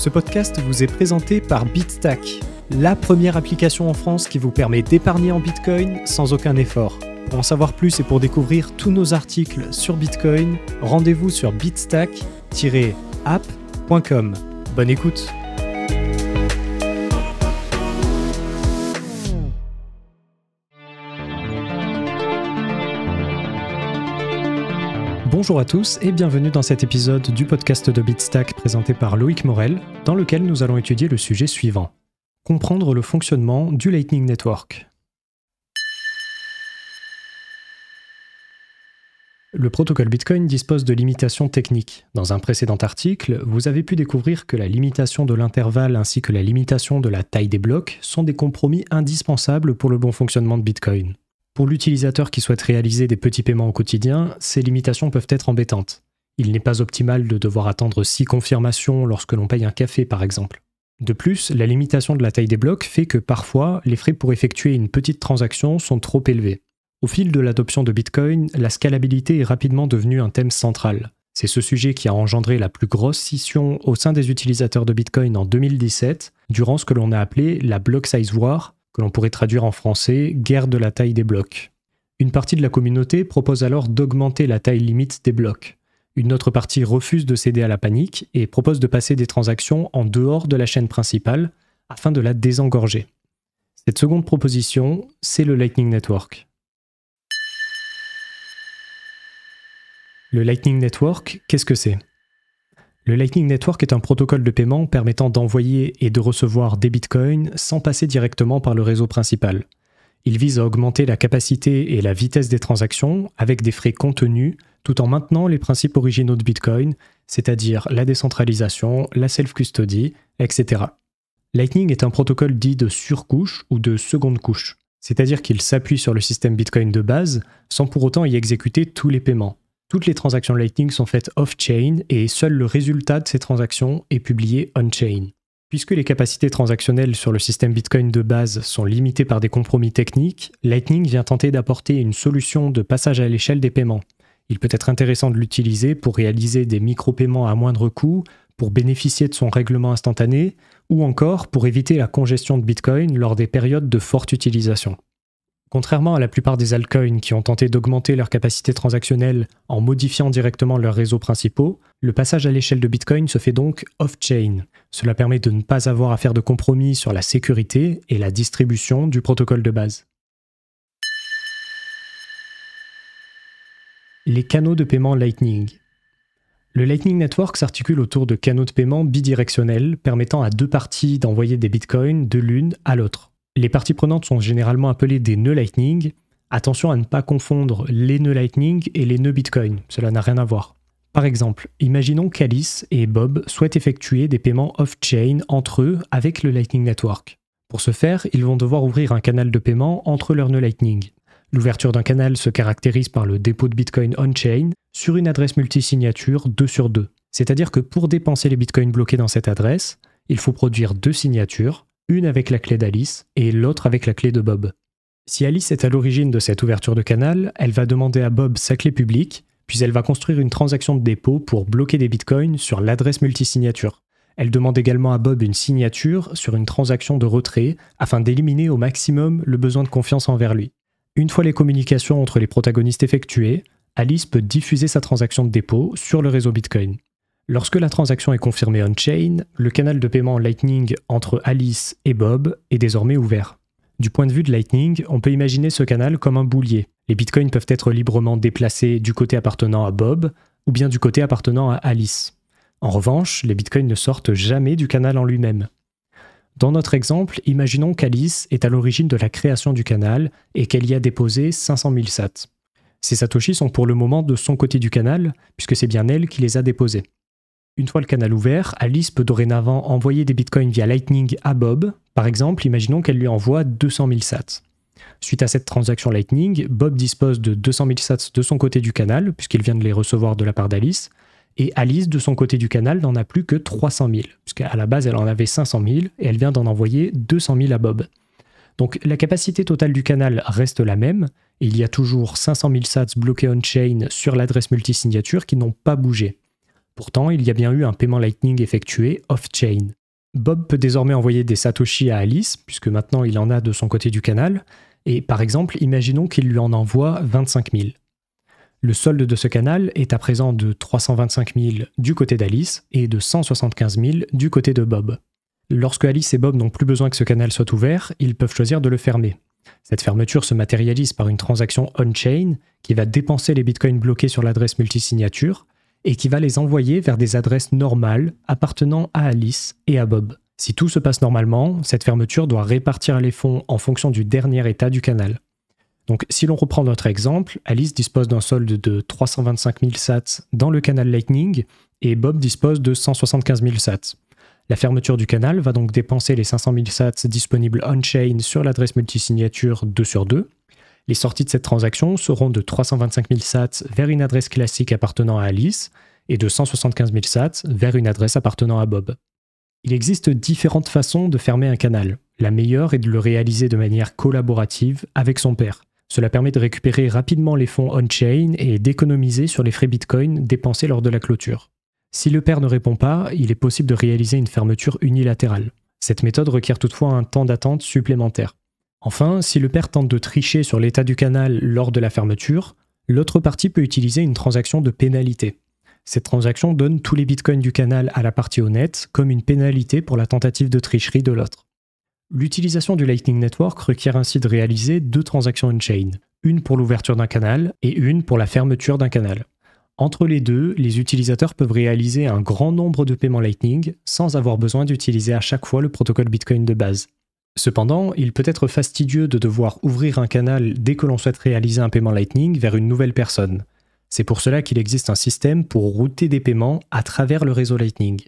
Ce podcast vous est présenté par BitStack, la première application en France qui vous permet d'épargner en Bitcoin sans aucun effort. Pour en savoir plus et pour découvrir tous nos articles sur Bitcoin, rendez-vous sur bitstack-app.com. Bonne écoute Bonjour à tous et bienvenue dans cet épisode du podcast de Bitstack présenté par Loïc Morel, dans lequel nous allons étudier le sujet suivant. Comprendre le fonctionnement du Lightning Network. Le protocole Bitcoin dispose de limitations techniques. Dans un précédent article, vous avez pu découvrir que la limitation de l'intervalle ainsi que la limitation de la taille des blocs sont des compromis indispensables pour le bon fonctionnement de Bitcoin. Pour l'utilisateur qui souhaite réaliser des petits paiements au quotidien, ces limitations peuvent être embêtantes. Il n'est pas optimal de devoir attendre 6 confirmations lorsque l'on paye un café par exemple. De plus, la limitation de la taille des blocs fait que parfois, les frais pour effectuer une petite transaction sont trop élevés. Au fil de l'adoption de Bitcoin, la scalabilité est rapidement devenue un thème central. C'est ce sujet qui a engendré la plus grosse scission au sein des utilisateurs de Bitcoin en 2017, durant ce que l'on a appelé la Block Size War, que l'on pourrait traduire en français guerre de la taille des blocs. Une partie de la communauté propose alors d'augmenter la taille limite des blocs. Une autre partie refuse de céder à la panique et propose de passer des transactions en dehors de la chaîne principale afin de la désengorger. Cette seconde proposition, c'est le Lightning Network. Le Lightning Network, qu'est-ce que c'est? Le Lightning Network est un protocole de paiement permettant d'envoyer et de recevoir des bitcoins sans passer directement par le réseau principal. Il vise à augmenter la capacité et la vitesse des transactions avec des frais contenus tout en maintenant les principes originaux de Bitcoin, c'est-à-dire la décentralisation, la self-custody, etc. Lightning est un protocole dit de surcouche ou de seconde couche, c'est-à-dire qu'il s'appuie sur le système Bitcoin de base sans pour autant y exécuter tous les paiements. Toutes les transactions Lightning sont faites off-chain et seul le résultat de ces transactions est publié on-chain. Puisque les capacités transactionnelles sur le système Bitcoin de base sont limitées par des compromis techniques, Lightning vient tenter d'apporter une solution de passage à l'échelle des paiements. Il peut être intéressant de l'utiliser pour réaliser des micro-paiements à moindre coût, pour bénéficier de son règlement instantané, ou encore pour éviter la congestion de Bitcoin lors des périodes de forte utilisation. Contrairement à la plupart des altcoins qui ont tenté d'augmenter leur capacité transactionnelle en modifiant directement leurs réseaux principaux, le passage à l'échelle de Bitcoin se fait donc off-chain. Cela permet de ne pas avoir à faire de compromis sur la sécurité et la distribution du protocole de base. Les canaux de paiement Lightning. Le Lightning Network s'articule autour de canaux de paiement bidirectionnels permettant à deux parties d'envoyer des bitcoins de l'une à l'autre. Les parties prenantes sont généralement appelées des nœuds Lightning. Attention à ne pas confondre les nœuds Lightning et les nœuds Bitcoin, cela n'a rien à voir. Par exemple, imaginons qu'Alice et Bob souhaitent effectuer des paiements off-chain entre eux avec le Lightning Network. Pour ce faire, ils vont devoir ouvrir un canal de paiement entre leurs nœuds Lightning. L'ouverture d'un canal se caractérise par le dépôt de Bitcoin on-chain sur une adresse multisignature 2 sur 2. C'est-à-dire que pour dépenser les Bitcoins bloqués dans cette adresse, il faut produire deux signatures, une avec la clé d'Alice et l'autre avec la clé de Bob. Si Alice est à l'origine de cette ouverture de canal, elle va demander à Bob sa clé publique, puis elle va construire une transaction de dépôt pour bloquer des bitcoins sur l'adresse multisignature. Elle demande également à Bob une signature sur une transaction de retrait afin d'éliminer au maximum le besoin de confiance envers lui. Une fois les communications entre les protagonistes effectuées, Alice peut diffuser sa transaction de dépôt sur le réseau Bitcoin. Lorsque la transaction est confirmée on-chain, le canal de paiement Lightning entre Alice et Bob est désormais ouvert. Du point de vue de Lightning, on peut imaginer ce canal comme un boulier. Les bitcoins peuvent être librement déplacés du côté appartenant à Bob ou bien du côté appartenant à Alice. En revanche, les bitcoins ne sortent jamais du canal en lui-même. Dans notre exemple, imaginons qu'Alice est à l'origine de la création du canal et qu'elle y a déposé 500 000 sats. Ces satoshis sont pour le moment de son côté du canal, puisque c'est bien elle qui les a déposés. Une fois le canal ouvert, Alice peut dorénavant envoyer des bitcoins via Lightning à Bob. Par exemple, imaginons qu'elle lui envoie 200 000 sats. Suite à cette transaction Lightning, Bob dispose de 200 000 sats de son côté du canal, puisqu'il vient de les recevoir de la part d'Alice, et Alice, de son côté du canal, n'en a plus que 300 000, puisqu'à la base, elle en avait 500 000, et elle vient d'en envoyer 200 000 à Bob. Donc la capacité totale du canal reste la même, il y a toujours 500 000 sats bloqués on-chain sur l'adresse multisignature qui n'ont pas bougé. Pourtant, il y a bien eu un paiement Lightning effectué off-chain. Bob peut désormais envoyer des Satoshi à Alice, puisque maintenant il en a de son côté du canal, et par exemple, imaginons qu'il lui en envoie 25 000. Le solde de ce canal est à présent de 325 000 du côté d'Alice et de 175 000 du côté de Bob. Lorsque Alice et Bob n'ont plus besoin que ce canal soit ouvert, ils peuvent choisir de le fermer. Cette fermeture se matérialise par une transaction on-chain qui va dépenser les bitcoins bloqués sur l'adresse multisignature et qui va les envoyer vers des adresses normales appartenant à Alice et à Bob. Si tout se passe normalement, cette fermeture doit répartir les fonds en fonction du dernier état du canal. Donc si l'on reprend notre exemple, Alice dispose d'un solde de 325 000 sats dans le canal Lightning et Bob dispose de 175 000 sats. La fermeture du canal va donc dépenser les 500 000 sats disponibles on-chain sur l'adresse multisignature 2 sur 2 les sorties de cette transaction seront de 325 000 sats vers une adresse classique appartenant à Alice et de 175 000 sats vers une adresse appartenant à Bob. Il existe différentes façons de fermer un canal. La meilleure est de le réaliser de manière collaborative avec son père. Cela permet de récupérer rapidement les fonds on-chain et d'économiser sur les frais Bitcoin dépensés lors de la clôture. Si le père ne répond pas, il est possible de réaliser une fermeture unilatérale. Cette méthode requiert toutefois un temps d'attente supplémentaire. Enfin, si le père tente de tricher sur l'état du canal lors de la fermeture, l'autre partie peut utiliser une transaction de pénalité. Cette transaction donne tous les bitcoins du canal à la partie honnête comme une pénalité pour la tentative de tricherie de l'autre. L'utilisation du Lightning Network requiert ainsi de réaliser deux transactions on-chain, une pour l'ouverture d'un canal et une pour la fermeture d'un canal. Entre les deux, les utilisateurs peuvent réaliser un grand nombre de paiements Lightning sans avoir besoin d'utiliser à chaque fois le protocole Bitcoin de base. Cependant, il peut être fastidieux de devoir ouvrir un canal dès que l'on souhaite réaliser un paiement Lightning vers une nouvelle personne. C'est pour cela qu'il existe un système pour router des paiements à travers le réseau Lightning.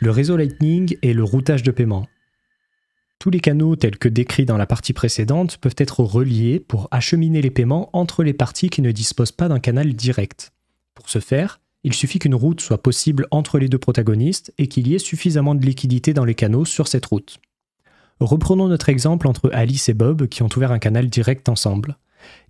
Le réseau Lightning est le routage de paiement. Tous les canaux tels que décrits dans la partie précédente peuvent être reliés pour acheminer les paiements entre les parties qui ne disposent pas d'un canal direct. Pour ce faire, il suffit qu'une route soit possible entre les deux protagonistes et qu'il y ait suffisamment de liquidité dans les canaux sur cette route. Reprenons notre exemple entre Alice et Bob qui ont ouvert un canal direct ensemble.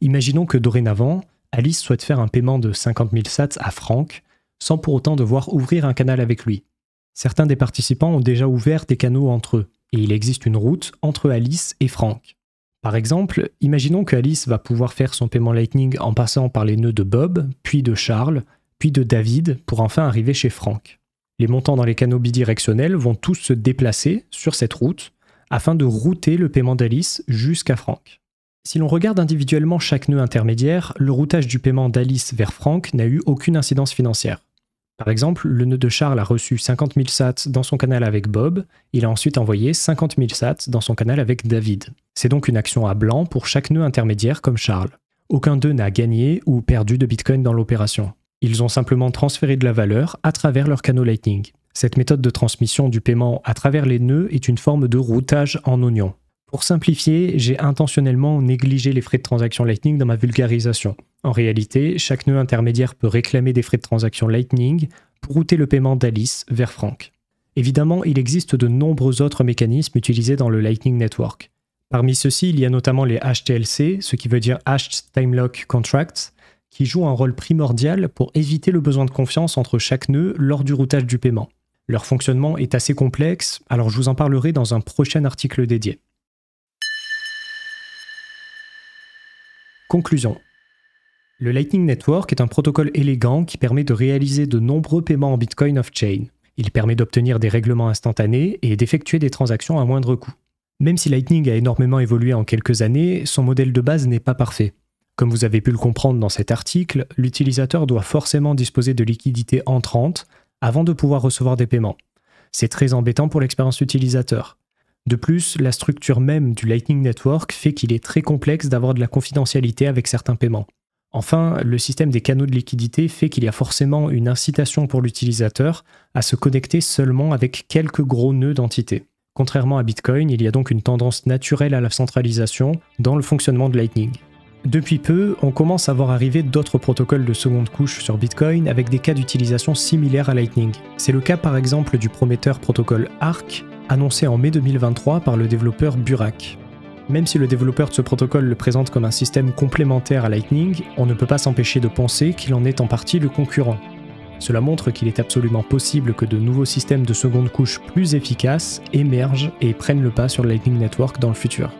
Imaginons que dorénavant, Alice souhaite faire un paiement de 50 000 sats à Frank, sans pour autant devoir ouvrir un canal avec lui. Certains des participants ont déjà ouvert des canaux entre eux, et il existe une route entre Alice et Frank. Par exemple, imaginons que Alice va pouvoir faire son paiement Lightning en passant par les nœuds de Bob, puis de Charles, de David pour enfin arriver chez Frank. Les montants dans les canaux bidirectionnels vont tous se déplacer sur cette route afin de router le paiement d'Alice jusqu'à Frank. Si l'on regarde individuellement chaque nœud intermédiaire, le routage du paiement d'Alice vers Frank n'a eu aucune incidence financière. Par exemple, le nœud de Charles a reçu 50 000 sats dans son canal avec Bob, il a ensuite envoyé 50 000 sats dans son canal avec David. C'est donc une action à blanc pour chaque nœud intermédiaire comme Charles. Aucun d'eux n'a gagné ou perdu de Bitcoin dans l'opération. Ils ont simplement transféré de la valeur à travers leur canaux Lightning. Cette méthode de transmission du paiement à travers les nœuds est une forme de routage en oignon. Pour simplifier, j'ai intentionnellement négligé les frais de transaction Lightning dans ma vulgarisation. En réalité, chaque nœud intermédiaire peut réclamer des frais de transaction Lightning pour router le paiement d'Alice vers Frank. Évidemment, il existe de nombreux autres mécanismes utilisés dans le Lightning Network. Parmi ceux-ci, il y a notamment les HTLC, ce qui veut dire Hashed Time Lock Contracts, qui jouent un rôle primordial pour éviter le besoin de confiance entre chaque nœud lors du routage du paiement. Leur fonctionnement est assez complexe, alors je vous en parlerai dans un prochain article dédié. Conclusion. Le Lightning Network est un protocole élégant qui permet de réaliser de nombreux paiements en Bitcoin off-chain. Il permet d'obtenir des règlements instantanés et d'effectuer des transactions à moindre coût. Même si Lightning a énormément évolué en quelques années, son modèle de base n'est pas parfait. Comme vous avez pu le comprendre dans cet article, l'utilisateur doit forcément disposer de liquidités entrantes avant de pouvoir recevoir des paiements. C'est très embêtant pour l'expérience utilisateur. De plus, la structure même du Lightning Network fait qu'il est très complexe d'avoir de la confidentialité avec certains paiements. Enfin, le système des canaux de liquidité fait qu'il y a forcément une incitation pour l'utilisateur à se connecter seulement avec quelques gros nœuds d'entités. Contrairement à Bitcoin, il y a donc une tendance naturelle à la centralisation dans le fonctionnement de Lightning. Depuis peu, on commence à voir arriver d'autres protocoles de seconde couche sur Bitcoin avec des cas d'utilisation similaires à Lightning. C'est le cas par exemple du prometteur protocole ARC, annoncé en mai 2023 par le développeur Burak. Même si le développeur de ce protocole le présente comme un système complémentaire à Lightning, on ne peut pas s'empêcher de penser qu'il en est en partie le concurrent. Cela montre qu'il est absolument possible que de nouveaux systèmes de seconde couche plus efficaces émergent et prennent le pas sur Lightning Network dans le futur.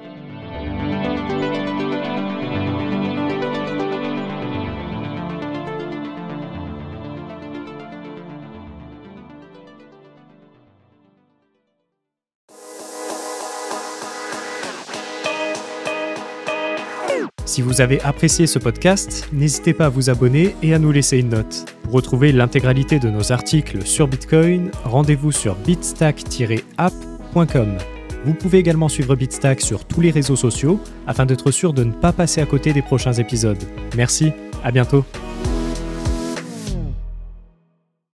Si vous avez apprécié ce podcast, n'hésitez pas à vous abonner et à nous laisser une note. Pour retrouver l'intégralité de nos articles sur Bitcoin, rendez-vous sur bitstack-app.com. Vous pouvez également suivre Bitstack sur tous les réseaux sociaux afin d'être sûr de ne pas passer à côté des prochains épisodes. Merci, à bientôt.